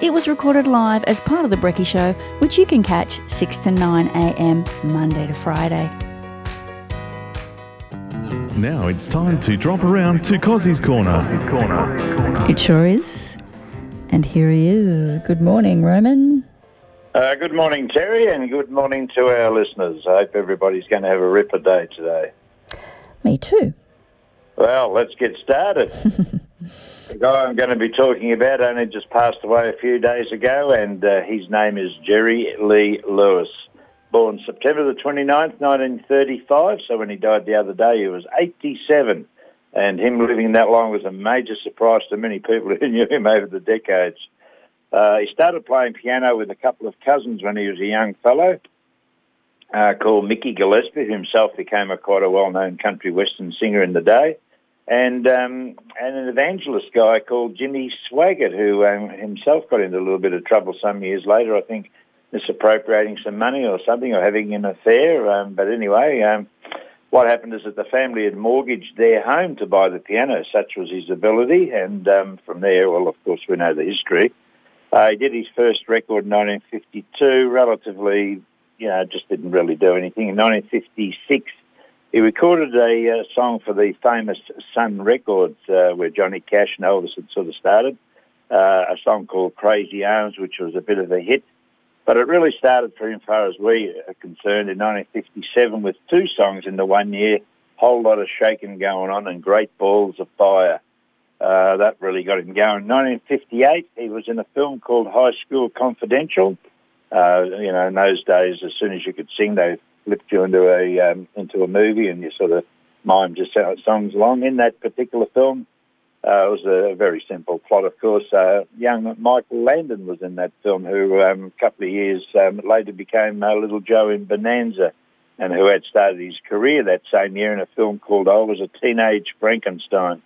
It was recorded live as part of The Brecky Show, which you can catch 6 to 9 a.m. Monday to Friday. Now it's time to drop around to Cozzy's Corner. It sure is. And here he is. Good morning, Roman. Uh, good morning, Terry, and good morning to our listeners. I hope everybody's going to have a ripper day today. Me too. Well, let's get started. the guy I'm going to be talking about only just passed away a few days ago, and uh, his name is Jerry Lee Lewis. Born September the 29th, 1935, so when he died the other day, he was 87. And him living that long was a major surprise to many people who knew him over the decades. Uh, he started playing piano with a couple of cousins when he was a young fellow uh, called Mickey Gillespie, who himself became a quite a well-known country western singer in the day, and um, and an evangelist guy called Jimmy Swaggart, who um, himself got into a little bit of trouble some years later. I think misappropriating some money or something, or having an affair. Um, but anyway. Um, what happened is that the family had mortgaged their home to buy the piano, such was his ability, and um, from there, well, of course, we know the history. Uh, he did his first record in 1952, relatively you know, just didn't really do anything. In 1956, he recorded a uh, song for the famous Sun Records, uh, where Johnny Cash and Elvis had sort of started, uh, a song called Crazy Arms, which was a bit of a hit. But it really started for him, far as we are concerned, in 1957 with two songs in the one year, whole lot of shaking going on and great balls of fire. Uh, that really got him going. 1958, he was in a film called High School Confidential. Uh, you know, in those days, as soon as you could sing, they flipped you into a um, into a movie, and you sort of mime just songs along. In that particular film, uh, it was a very simple plot, of course. Uh, young Michael Landon was in that film, who um, a couple of years um, later became uh, Little Joe in Bonanza, and who had started his career that same year in a film called I Was a Teenage Frankenstein.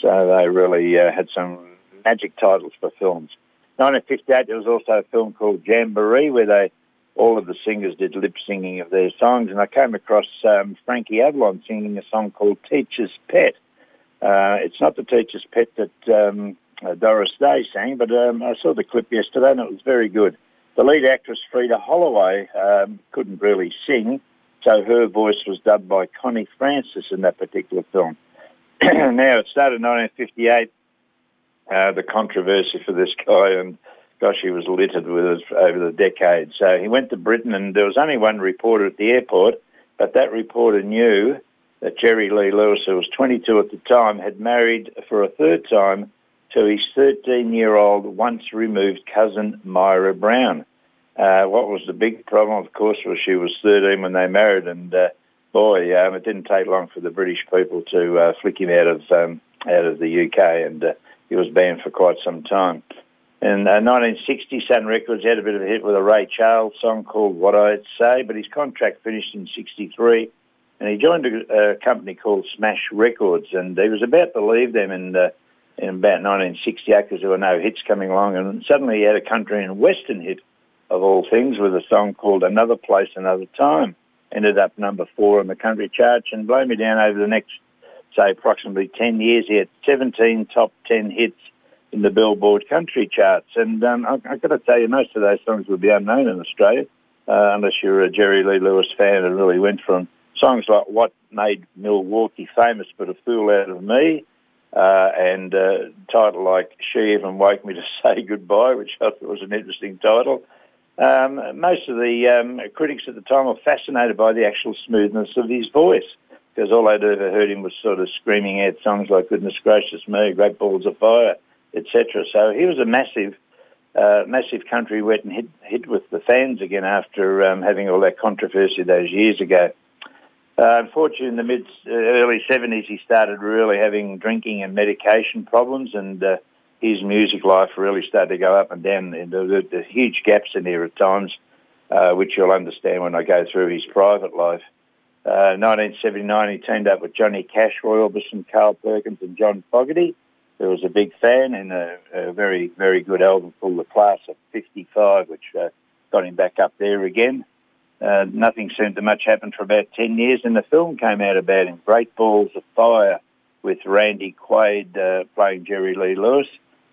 So they really uh, had some magic titles for films. 1958, there was also a film called Jamboree where they all of the singers did lip singing of their songs, and I came across um, Frankie Avalon singing a song called Teacher's Pet. Uh, it's not the Teacher's Pet that um, uh, Doris Day sang, but um, I saw the clip yesterday and it was very good. The lead actress, Freda Holloway, um, couldn't really sing, so her voice was dubbed by Connie Francis in that particular film. now, it started in 1958 uh, the controversy for this guy, and gosh, he was littered with it over the decades. So he went to Britain, and there was only one reporter at the airport, but that reporter knew that Jerry Lee Lewis, who was 22 at the time, had married for a third time to his 13-year-old, once removed cousin Myra Brown. Uh, what was the big problem, of course, was she was 13 when they married, and uh, boy, um, it didn't take long for the British people to uh, flick him out of um, out of the UK, and uh, he was banned for quite some time. In uh, 1960, Sun Records had a bit of a hit with a Ray Charles song called What'd I Say, but his contract finished in 63 and he joined a, a company called Smash Records and he was about to leave them in, uh, in about 1968 because there were no hits coming along and suddenly he had a country and western hit of all things with a song called Another Place, Another Time. Ended up number four on the country charts and blow me down over the next say approximately 10 years, he had 17 top 10 hits in the Billboard country charts. And um, I, have got to tell you, most of those songs would be unknown in Australia, uh, unless you're a Jerry Lee Lewis fan and really went from songs like What Made Milwaukee Famous But a Fool Out of Me, uh, and a uh, title like She Even Woke Me to Say Goodbye, which I thought was an interesting title. Um, most of the um, critics at the time were fascinated by the actual smoothness of his voice because all I'd ever heard him was sort of screaming out songs like "Goodness Gracious Me," "Great Balls of Fire," etc. So he was a massive, uh, massive country wet and hit, hit with the fans again after um, having all that controversy those years ago. Uh, unfortunately, in the mid uh, early seventies, he started really having drinking and medication problems, and uh, his music life really started to go up and down. And there were huge gaps in there at times. uh, which you'll understand when I go through his private life. Uh, 1979, he teamed up with Johnny Cash, Roy Orbison, Carl Perkins, and John Fogerty, who was a big fan, and a, a very, very good album called The Class of 55, which uh, got him back up there again. Uh, nothing seemed to much happen for about 10 years, and the film came out about him, Great Balls of Fire, with Randy Quaid uh, playing Jerry Lee Lewis.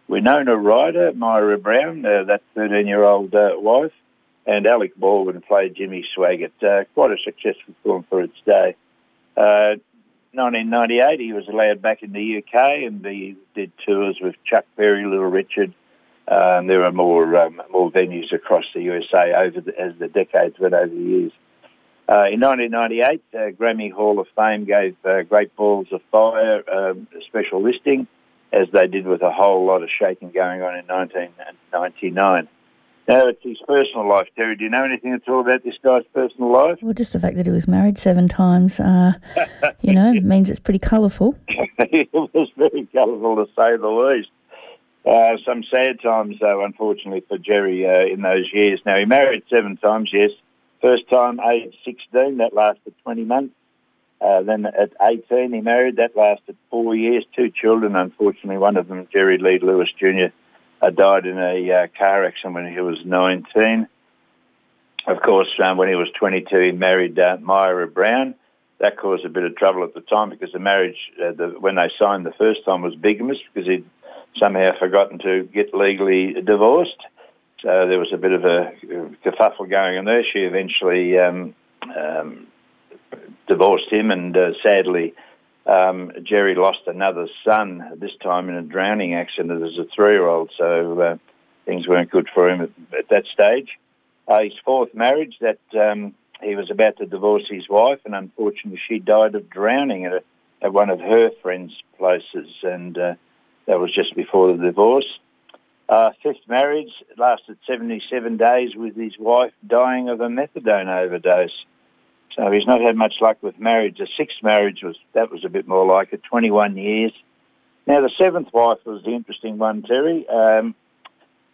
Winona Ryder, Myra Brown, uh, that 13-year-old uh, wife, and Alec Baldwin played Jimmy Swaggart. Uh, quite a successful film for its day. 1998, uh, he was allowed back in the UK, and he did tours with Chuck Berry, Little Richard. Um, there are more um, more venues across the USA over the, as the decades went over the years. Uh, in 1998, uh, Grammy Hall of Fame gave uh, Great Balls of Fire um, a special listing, as they did with a whole lot of shaking going on in 1999. Now, it's his personal life, Terry. Do you know anything at all about this guy's personal life? Well, just the fact that he was married seven times, uh, you know, means it's pretty colourful. it was very colourful, to say the least. Uh, some sad times, though, unfortunately, for Jerry uh, in those years. Now, he married seven times, yes. First time, age 16, that lasted 20 months. Uh, then at 18, he married. That lasted four years. Two children, unfortunately. One of them, Jerry Lee Lewis Jr., died in a uh, car accident when he was 19. Of course, um, when he was 22, he married uh, Myra Brown. That caused a bit of trouble at the time because the marriage, uh, the, when they signed the first time, was bigamous because he'd somehow forgotten to get legally divorced. So there was a bit of a kerfuffle going on there. She eventually um, um, divorced him, and uh, sadly, um, Jerry lost another son, this time in a drowning accident as a three-year-old. So uh, things weren't good for him at, at that stage. Uh, his fourth marriage, that um, he was about to divorce his wife, and unfortunately, she died of drowning at, a, at one of her friends' places, and uh, that was just before the divorce. Uh, fifth marriage lasted 77 days with his wife dying of a methadone overdose. So he's not had much luck with marriage. The sixth marriage was that was a bit more like it, 21 years. Now the seventh wife was the interesting one, Terry. Um,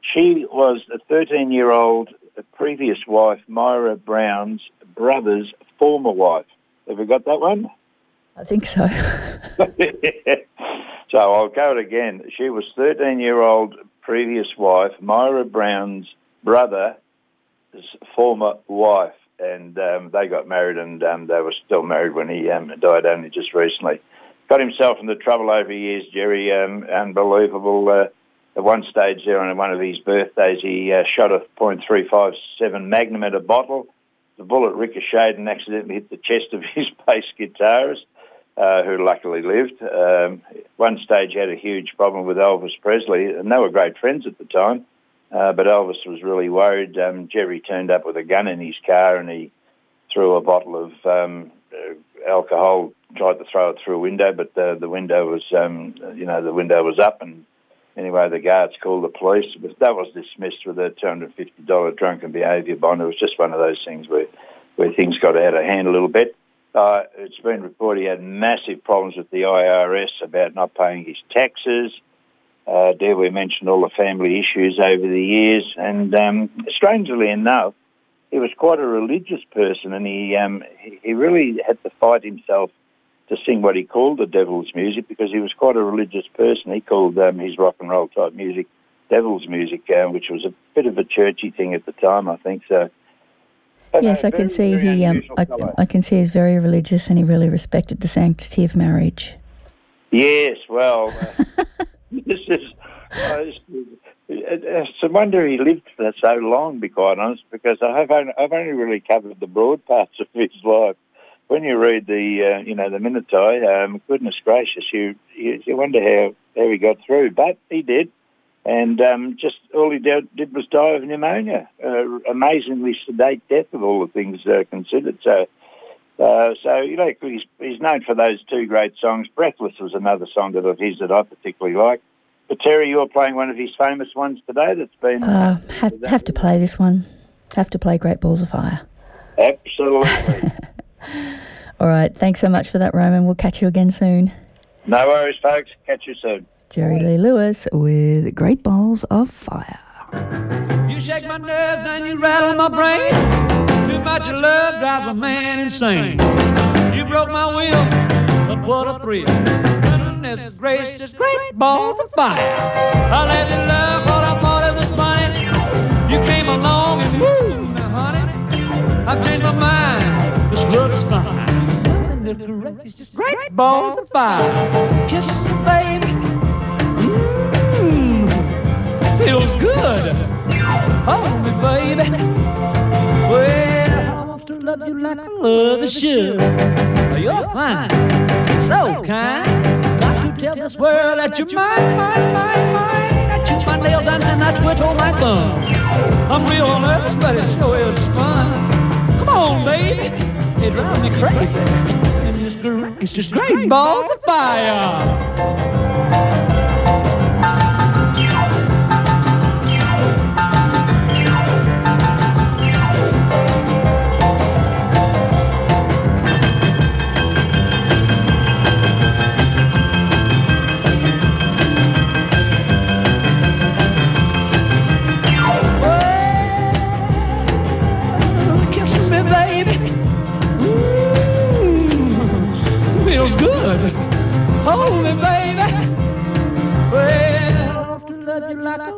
she was a 13-year-old previous wife, Myra Brown's brother's former wife. Have you got that one? I think so. so I'll go it again. She was 13-year-old previous wife, Myra Brown's brother's former wife, and um, they got married, and um, they were still married when he um, died only just recently. Got himself into trouble over years, Jerry. Um, unbelievable. Uh, at one stage there on one of his birthdays, he uh, shot a .357 Magnum at a bottle. The bullet ricocheted and accidentally hit the chest of his bass guitarist uh, who luckily lived. Um, one stage had a huge problem with Elvis Presley, and they were great friends at the time. Uh, but Elvis was really worried. Um, Jerry turned up with a gun in his car, and he threw a bottle of um, uh, alcohol. Tried to throw it through a window, but the, the window was, um, you know, the window was up, and anyway, the guards called the police. But that was dismissed with a two hundred fifty dollar drunken behaviour bond. It was just one of those things where where things got out of hand a little bit. Uh, it's been reported he had massive problems with the IRS about not paying his taxes. Uh, dare we mention all the family issues over the years? And um, strangely enough, he was quite a religious person, and he, um, he really had to fight himself to sing what he called the devil's music because he was quite a religious person. He called um, his rock and roll type music devil's music, uh, which was a bit of a churchy thing at the time, I think. So yes, I can see he. Um, I, I, can see he's very religious, and he really respected the sanctity of marriage. Yes, well, uh, this is. Uh, it's a wonder he lived for so long, to be quite honest, because I've only, I've only really covered the broad parts of his life. When you read the, uh, you know, the minutiae, um, goodness gracious, you, you you wonder how how he got through, but he did and um, just all he did, did, was die of pneumonia. Uh, amazingly sedate death of all the things uh, considered. So, uh, so you know, he's, he's known for those two great songs. Breathless was another song that of his that I particularly like. But Terry, you're playing one of his famous ones today. That's been uh, have, have to play this one. Have to play Great Balls of Fire. Absolutely. all right. Thanks so much for that, Roman. We'll catch you again soon. No worries, folks. Catch you soon. Jerry Lee Lewis with Great Balls of Fire. You shake my nerves and you rattle my brain. Too much love drives a man insane. You broke my will, but what a thrill. Goodness gracious, great balls of fire. I let you love what I thought it was funny. You came along and woo, now honey, I've changed my mind. This love is fine. Goodness gracious, great balls of fire. Kisses, baby. Love you like I love a should. You're fine, so kind. Got to tell this world that you're mine, mine, mine, mine. I chew my nails and then I twiddle my thumb. I'm real nervous, but it sure is fun. Come on, baby. It drives me crazy. And it's great, it's just great balls of fire.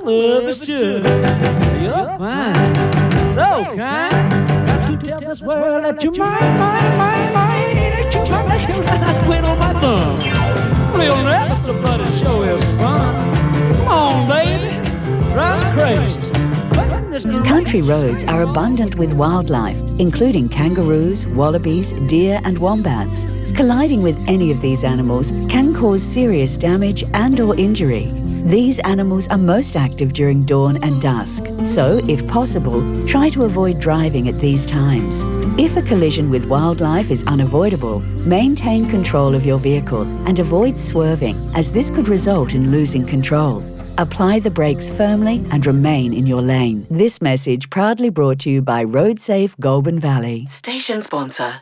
Love you like I love is should. You're fine, so kind. Got to tell this world that you're mine, mine, mine, mine. That you're my nails and I twiddle my thumb. Real nervous, but it sure is fun. Come on, baby. Drive me crazy. Country roads are abundant with wildlife, including kangaroos, wallabies, deer, and wombats. Colliding with any of these animals can cause serious damage and or injury. These animals are most active during dawn and dusk, so if possible, try to avoid driving at these times. If a collision with wildlife is unavoidable, maintain control of your vehicle and avoid swerving, as this could result in losing control. Apply the brakes firmly and remain in your lane. This message proudly brought to you by RoadSafe Goulburn Valley. Station sponsor.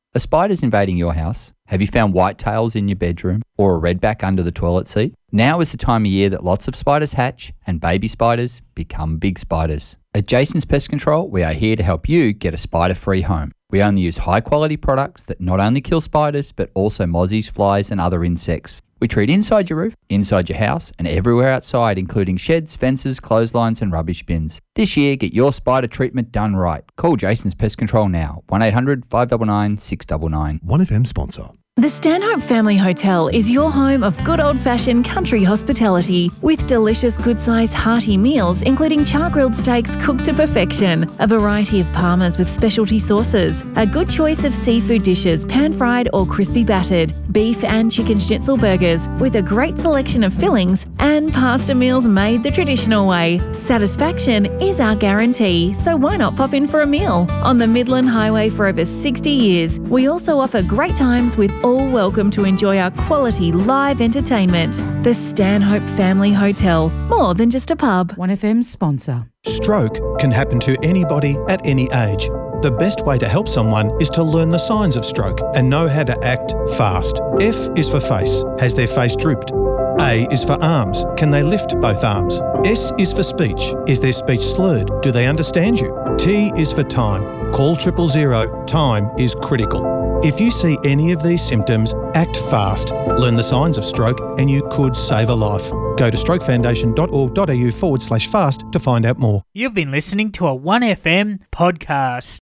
Are spiders invading your house? Have you found whitetails in your bedroom or a redback under the toilet seat? Now is the time of year that lots of spiders hatch and baby spiders become big spiders. At Jason's Pest Control, we are here to help you get a spider free home. We only use high quality products that not only kill spiders but also mozzies, flies, and other insects. We treat inside your roof, inside your house, and everywhere outside, including sheds, fences, clotheslines, and rubbish bins. This year, get your spider treatment done right. Call Jason's Pest Control now 1 800 599 699. 1FM sponsor. The Stanhope Family Hotel is your home of good old fashioned country hospitality with delicious, good sized, hearty meals, including char grilled steaks cooked to perfection, a variety of parmas with specialty sauces, a good choice of seafood dishes, pan fried or crispy battered, beef and chicken schnitzel burgers with a great selection of fillings, and pasta meals made the traditional way. Satisfaction is our guarantee, so why not pop in for a meal? On the Midland Highway for over 60 years, we also offer great times with all welcome to enjoy our quality live entertainment. The Stanhope Family Hotel, more than just a pub. 1FM sponsor. Stroke can happen to anybody at any age. The best way to help someone is to learn the signs of stroke and know how to act fast. F is for face. Has their face drooped? A is for arms. Can they lift both arms? S is for speech. Is their speech slurred? Do they understand you? T is for time. Call triple zero. Time is critical. If you see any of these symptoms, act fast. Learn the signs of stroke and you could save a life. Go to strokefoundation.org.au forward slash fast to find out more. You've been listening to a 1FM podcast.